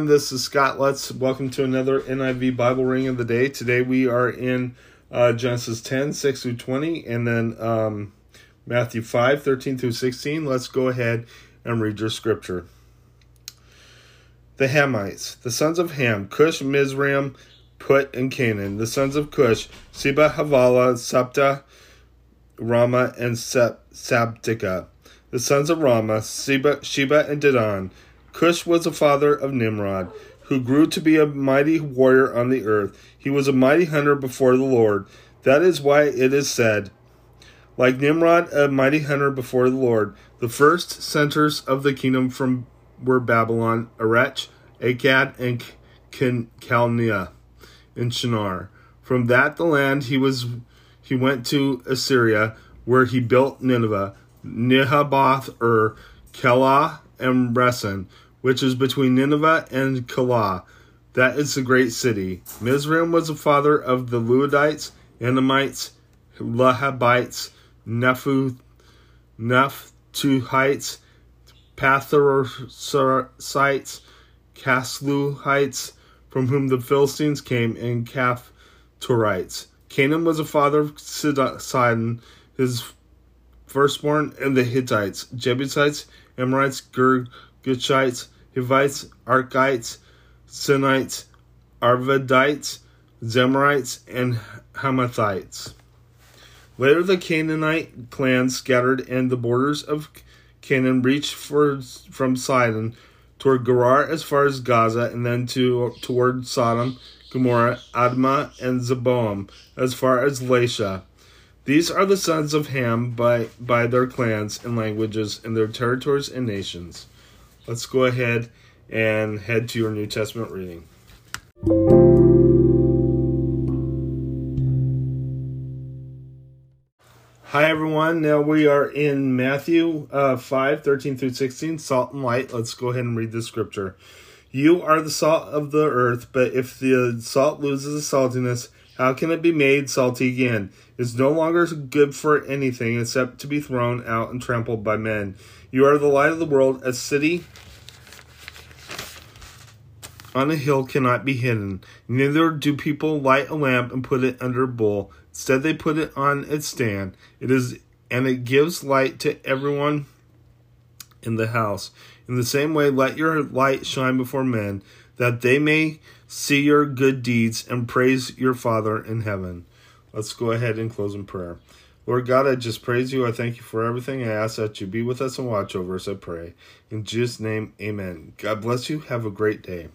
everyone. This is Scott Lutz. Welcome to another NIV Bible Ring of the Day. Today we are in uh, Genesis 10, 6 through 20, and then um, Matthew 5, 13 through 16. Let's go ahead and read your scripture. The Hamites, the sons of Ham, Cush, Mizraim, Put, and Canaan. The sons of Cush, Seba, Havilah, Sabtah, Raamah, and Sabteka. The sons of Raamah, Sheba, Sheba and Dedan. Cush was the father of Nimrod, who grew to be a mighty warrior on the earth. He was a mighty hunter before the Lord. That is why it is said, like Nimrod, a mighty hunter before the Lord. The first centers of the kingdom from were Babylon, Erech, Akkad, and Calneh in Shinar. From that the land he was he went to Assyria, where he built Nineveh, Rehoboth Ir, Calah, and Resen, which is between Nineveh and Calah. That is the great city. Mizraim was the father of the Ludites, Anamites, Lehabites, Nephu, Naphtuhites, Pathrusites, Casluhites, from whom the Philistines came, and Caphtorites. Canaan was the father of Sidon, his firstborn, and the Hittites, Jebusites, Amorites, Girgashites, Hivites, Arkites, Sinites, Arvadites, Zemarites, and Hamathites. Later, the Canaanite clans scattered, and the borders of Canaan reached for, from Sidon toward Gerar as far as Gaza, and then to toward Sodom, Gomorrah, Admah, and Zeboiim as far as Lasha. These are the sons of Ham by, by their clans and languages and their territories and nations. Let's go ahead and head to your New Testament reading. Hi, everyone. Now we are in Matthew uh, 5 13 through 16, salt and light. Let's go ahead and read the scripture. You are the salt of the earth, but if the salt loses its saltiness, how can it be made salty again? It's no longer good for anything except to be thrown out and trampled by men. You are the light of the world. A city on a hill cannot be hidden. Neither do people light a lamp and put it under a bowl. Instead, they put it on its stand. It is, and it gives light to everyone in the house. In the same way, let your light shine before men, that they may see your good deeds and praise your Father in heaven. Let's go ahead and close in prayer. Lord God, I just praise you. I thank you for everything. I ask that you be with us and watch over us, I pray. In Jesus' name, amen. God bless you. Have a great day.